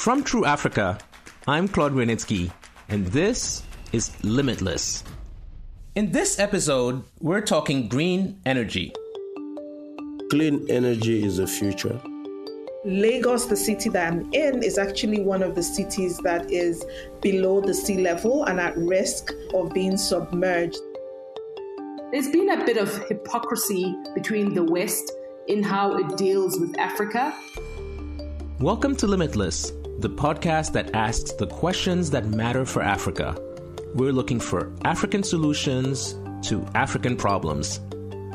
From True Africa, I'm Claude Grunitzky, and this is Limitless. In this episode, we're talking green energy. Clean energy is the future. Lagos, the city that I'm in, is actually one of the cities that is below the sea level and at risk of being submerged. There's been a bit of hypocrisy between the West in how it deals with Africa. Welcome to Limitless, the podcast that asks the questions that matter for Africa. We're looking for African solutions to African problems.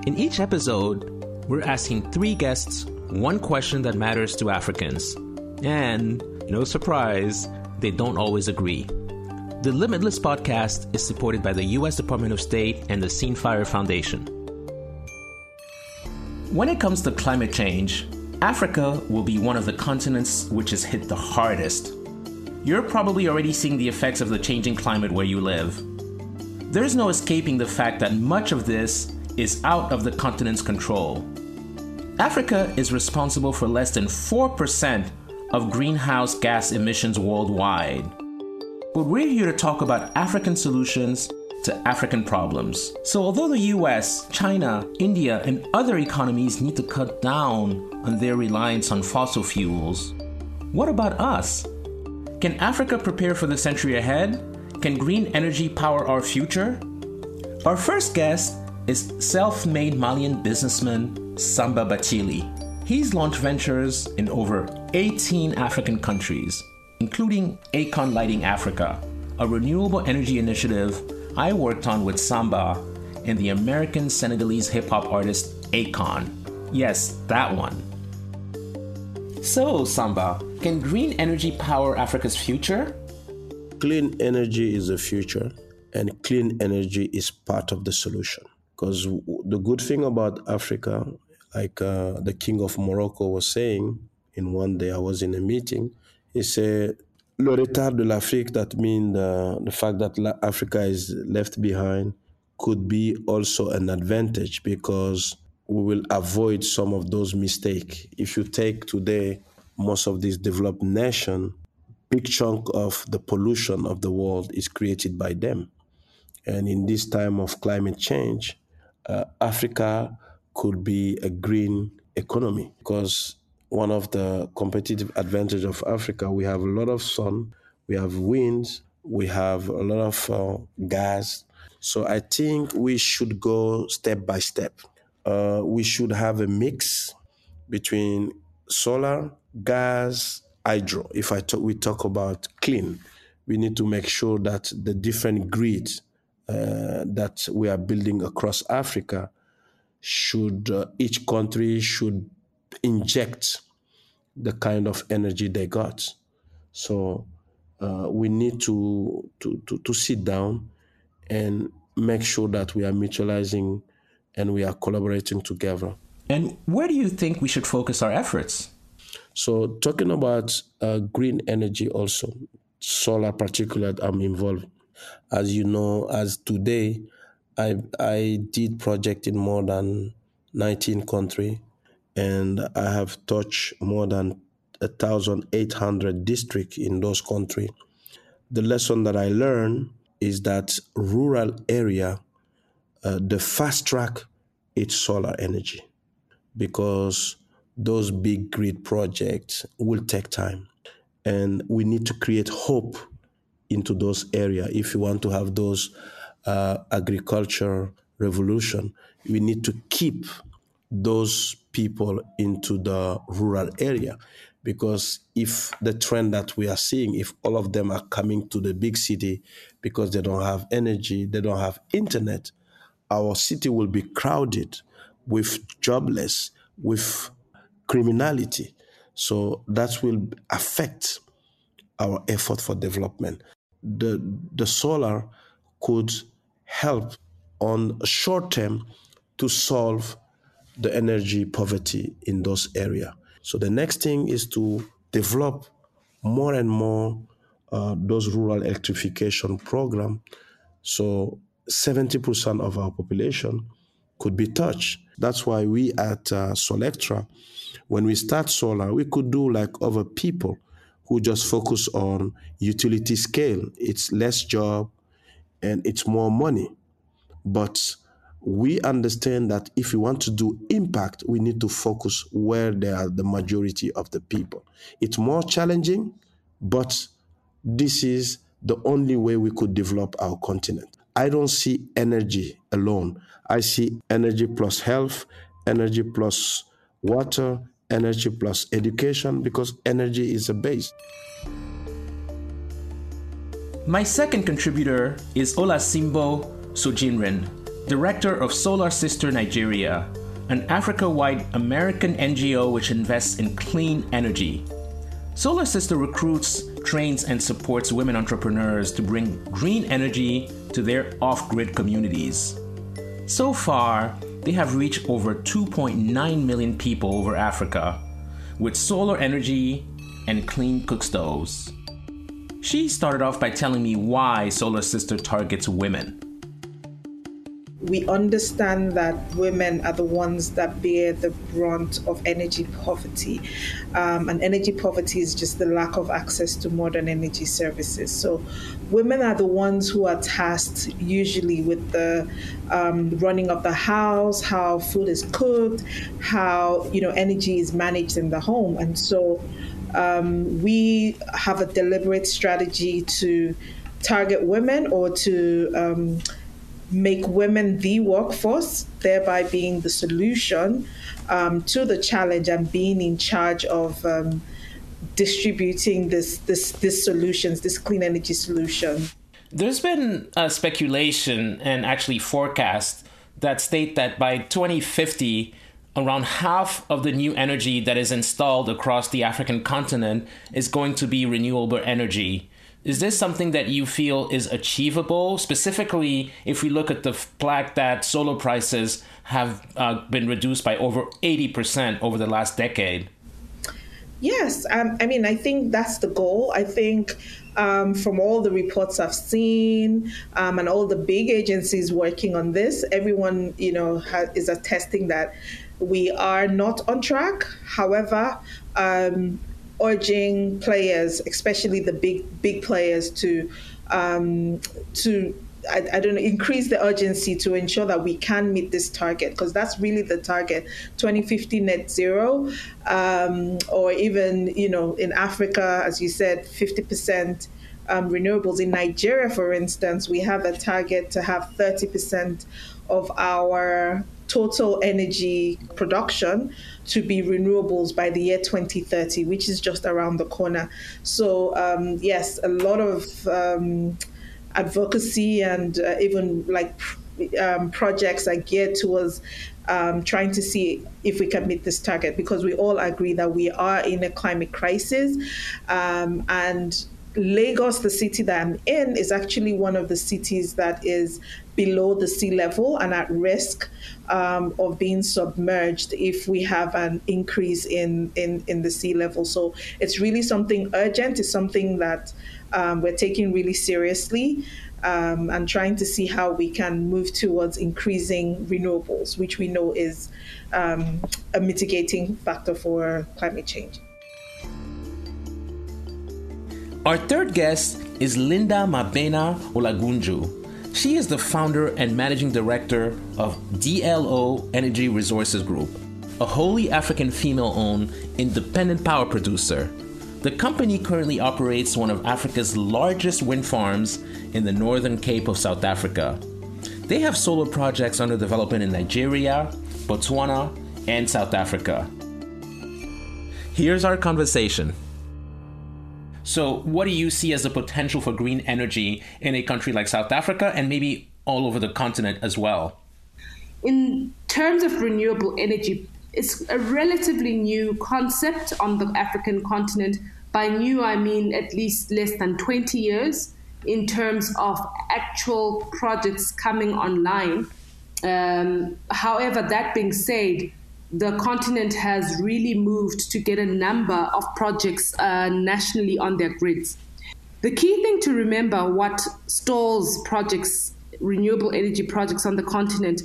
In each episode, we're asking three guests one question that matters to Africans. And, no surprise, they don't always agree. The Limitless podcast is supported by the U.S. Department of State and the Scene Fire Foundation. When it comes to climate change, Africa will be one of the continents which is hit the hardest. You're probably already seeing the effects of the changing climate where you live. There's no escaping the fact that much of this is out of the continent's control. Africa is responsible for less than 4% of greenhouse gas emissions worldwide. But we're here to talk about African solutions to African problems. So, although the US, China, India, and other economies need to cut down on their reliance on fossil fuels, what about us? Can Africa prepare for the century ahead? Can green energy power our future? Our first guest is self made Malian businessman Samba Bathily. He's launched ventures in over 18 African countries, including Akon Lighting Africa, a renewable energy initiative I worked on with Samba and the American Senegalese hip hop artist Akon. Yes, that one. So, Samba, can green energy power Africa's future? Clean energy is the future, and clean energy is part of the solution. Because the good thing about Africa like uh, the king of Morocco was saying in one day I was in a meeting. He said, "Le retard de l'Afrique," that means the, the fact that Africa is left behind, could be also an advantage because we will avoid some of those mistakes. If you take today most of these developed nations, big chunk of the pollution of the world is created by them. And in this time of climate change, uh, Africa could be a green economy because one of the competitive advantage of Africa, we have a lot of sun, we have winds, we have a lot of uh, gas. So I think we should go step by step. Uh, we should have a mix between solar, gas, hydro. If I talk, we talk about clean, we need to make sure that the different grids uh, that we are building across Africa should uh, each country should inject the kind of energy they got. So uh, we need to, to, to, to sit down and make sure that we are mutualizing and we are collaborating together. And where do you think we should focus our efforts? So, talking about uh, green energy, also solar, particularly, I'm involved. As you know, as today, I I did project in more than 19 countries, and I have touched more than 1,800 districts in those countries. The lesson that I learned is that rural area, uh, the fast track, it's solar energy, because those big grid projects will take time, and we need to create hope into those areas if you want to have those uh, agriculture revolution, we need to keep those people into the rural area. Because if the trend that we are seeing if all of them are coming to the big city because they don't have energy they don't have internet our city will be crowded with jobless with criminality. So that will affect our effort for development. The the solar could help on short term to solve the energy poverty in those areas. So the next thing is to develop more and more uh, those rural electrification program. So 70% of our population could be touched. That's why we at uh, Solektra, when we start solar, we could do like other people. who just focus on utility scale. It's less job and it's more money. But we understand that if we want to do impact, we need to focus where there are the majority of the people. It's more challenging, but this is the only way we could develop our continent. I don't see energy alone. I see energy plus health, energy plus water, energy plus education, because energy is a base. My second contributor is Olasimbo Sojinrin, Director of Solar Sister Nigeria, an Africa wide American NGO which invests in clean energy. Solar Sister recruits, trains, and supports women entrepreneurs to bring green energy to their off grid communities. So far, they have reached over 2.9 million people over Africa with solar energy and clean cook stoves. She started off by telling me why Solar Sister targets women we understand that women are the ones that bear the brunt of energy poverty. Um, and energy poverty is just the lack of access to modern energy services. So, women are the ones who are tasked usually with the um, running of the house, how food is cooked, how you know energy is managed in the home, and so um, we have a deliberate strategy to target women or to um, make women the workforce, thereby being the solution um, to the challenge and being in charge of um, distributing this, this, this solutions, this clean energy solution. There's been speculation and actually forecasts that state that by 2050, around half of the new energy that is installed across the African continent is going to be renewable energy. Is this something that you feel is achievable? Specifically, if we look at the fact that solar prices have uh, been reduced by over 80% over the last decade. Yes, um, I mean, I think that's the goal. I think um, from all the reports I've seen um, and all the big agencies working on this, everyone, you know, ha- is attesting that we are not on track. However, um, urging players, especially the big big players, to um, to I, I, don't know, increase the urgency to ensure that we can meet this target because that's really the target 2050 net zero, um, or even, you know, in Africa, as you said, 50% um, renewables. In Nigeria, for instance, we have a target to have 30% of our total energy production to be renewables by the year 2030, which is just around the corner. So, um, yes, a lot of um, advocacy and uh, even like um, projects are geared towards um, trying to see if we can meet this target because we all agree that we are in a climate crisis um, and Lagos, the city that I'm in, is actually one of the cities that is below the sea level and at risk um, of being submerged if we have an increase in, in, in the sea level. So it's really something urgent. It's something that um, we're taking really seriously. Um, and trying to see how we can move towards increasing renewables, which we know is um, a mitigating factor for climate change. Our third guest is Linda Mabhena Olagunju. She is the founder and managing director of DLO Energy Resources Group, a wholly African female owned independent power producer. The company currently operates one of Africa's largest wind farms in the northern Cape of South Africa. They have solar projects under development in Nigeria, Botswana, and South Africa. Here's our conversation. So, what do you see as the potential for green energy in a country like South Africa and maybe all over the continent as well? In terms of renewable energy, it's a relatively new concept on the African continent. By new, I mean at least less than 20 years in terms of actual projects coming online. Um, however, that being said, the continent has really moved to get a number of projects uh, nationally on their grids. The key thing to remember what stalls projects, renewable energy projects on the continent,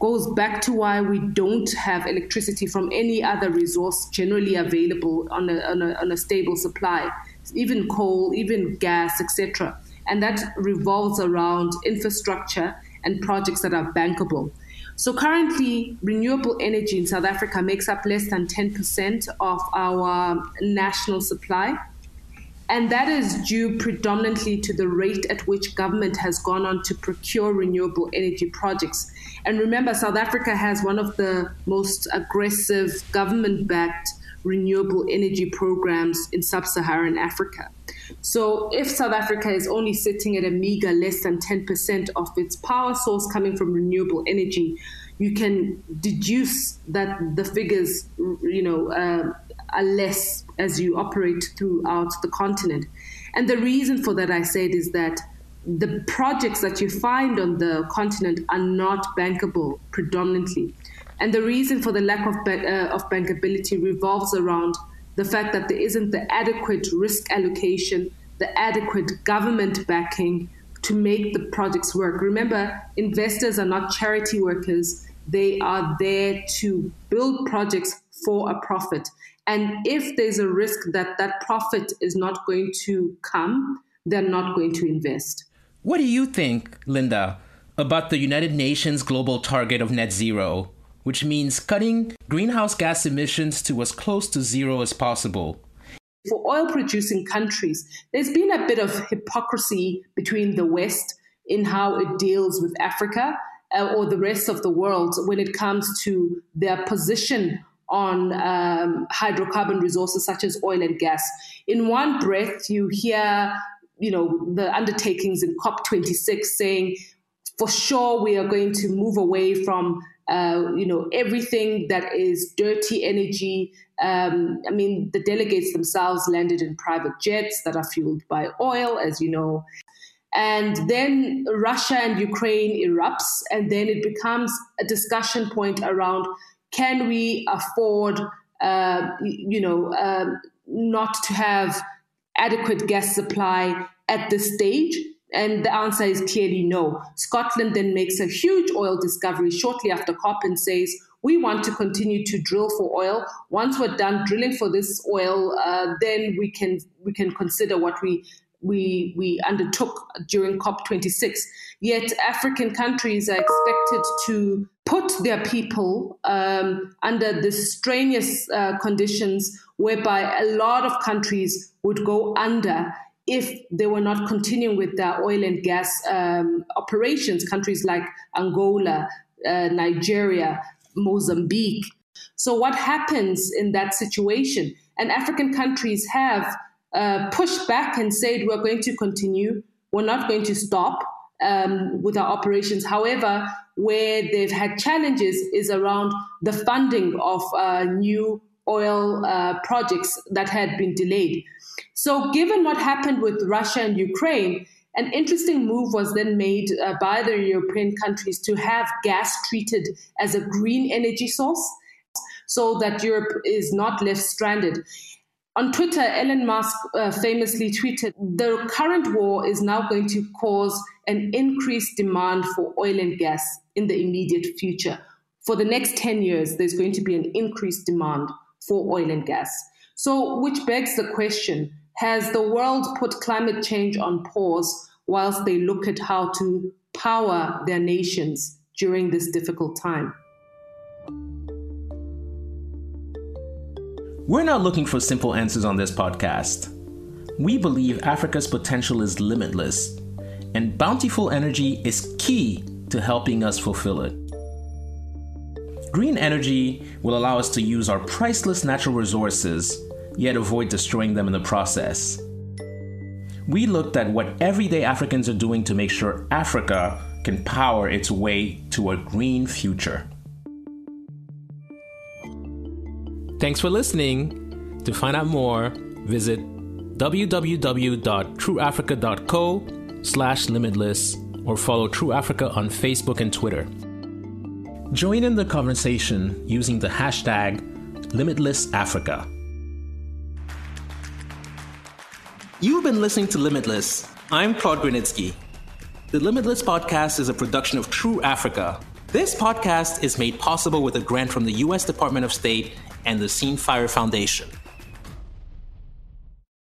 goes back to why we don't have electricity from any other resource generally available on a, on a, on a stable supply, even coal, even gas, etc. And that revolves around infrastructure and projects that are bankable. So currently, renewable energy in South Africa makes up less than 10% of our national supply. And that is due predominantly to the rate at which government has gone on to procure renewable energy projects. And remember, South Africa has one of the most aggressive government backed renewable energy programs in sub Saharan Africa. So, if South Africa is only sitting at a meager less than 10% of its power source coming from renewable energy, you can deduce that the figures, you know, uh, are less as you operate throughout the continent. And the reason for that, I said, is that the projects that you find on the continent are not bankable predominantly. And the reason for the lack of, uh, of bankability revolves around the fact that there isn't the adequate risk allocation, the adequate government backing to make the projects work. Remember, investors are not charity workers, they are there to build projects for a profit. And if there's a risk that that profit is not going to come, they're not going to invest. What do you think, Linda, about the United Nations global target of net zero, which means cutting greenhouse gas emissions to as close to zero as possible? For oil producing countries, there's been a bit of hypocrisy between the West in how it deals with Africa uh, or the rest of the world when it comes to their position on um, hydrocarbon resources such as oil and gas. In one breath, you hear, you know, the undertakings in COP26 saying, for sure, we are going to move away from, uh, you know, everything that is dirty energy. Um, I mean, the delegates themselves landed in private jets that are fueled by oil, as you know. And then Russia and Ukraine erupts, and then it becomes a discussion point around can we afford, uh, you know, um, not to have adequate gas supply at this stage? And the answer is clearly no. Scotland then makes a huge oil discovery shortly after COP and says, we want to continue to drill for oil. Once we're done drilling for this oil, uh, then we can we can consider what we we, we undertook during COP26. Yet African countries are expected to put their people um, under the strenuous uh, conditions whereby a lot of countries would go under if they were not continuing with their oil and gas um, operations, countries like Angola, uh, Nigeria, Mozambique. So, what happens in that situation? And African countries have uh, pushed back and said, we're going to continue, we're not going to stop um, with our operations. However, where they've had challenges is around the funding of uh, new oil uh, projects that had been delayed. So, given what happened with Russia and Ukraine, an interesting move was then made uh, by the European countries to have gas treated as a green energy source so that Europe is not left stranded. On Twitter, Elon Musk uh, famously tweeted, The current war is now going to cause an increased demand for oil and gas in the immediate future. For the next 10 years, there's going to be an increased demand for oil and gas. So, which begs the question Has the world put climate change on pause whilst they look at how to power their nations during this difficult time? We're not looking for simple answers on this podcast. We believe Africa's potential is limitless, and bountiful energy is key to helping us fulfill it. Green energy will allow us to use our priceless natural resources, yet avoid destroying them in the process. We looked at what everyday Africans are doing to make sure Africa can power its way to a green future. Thanks for listening. To find out more, visit www.trueafrica.co slash limitless or follow True Africa on Facebook and Twitter. Join in the conversation using the hashtag LimitlessAfrica. You've been listening to Limitless. I'm Claude Grunitzky. The Limitless podcast is a production of True Africa This podcast is made possible with a grant from the U.S. Department of State and the Scene Fire Foundation.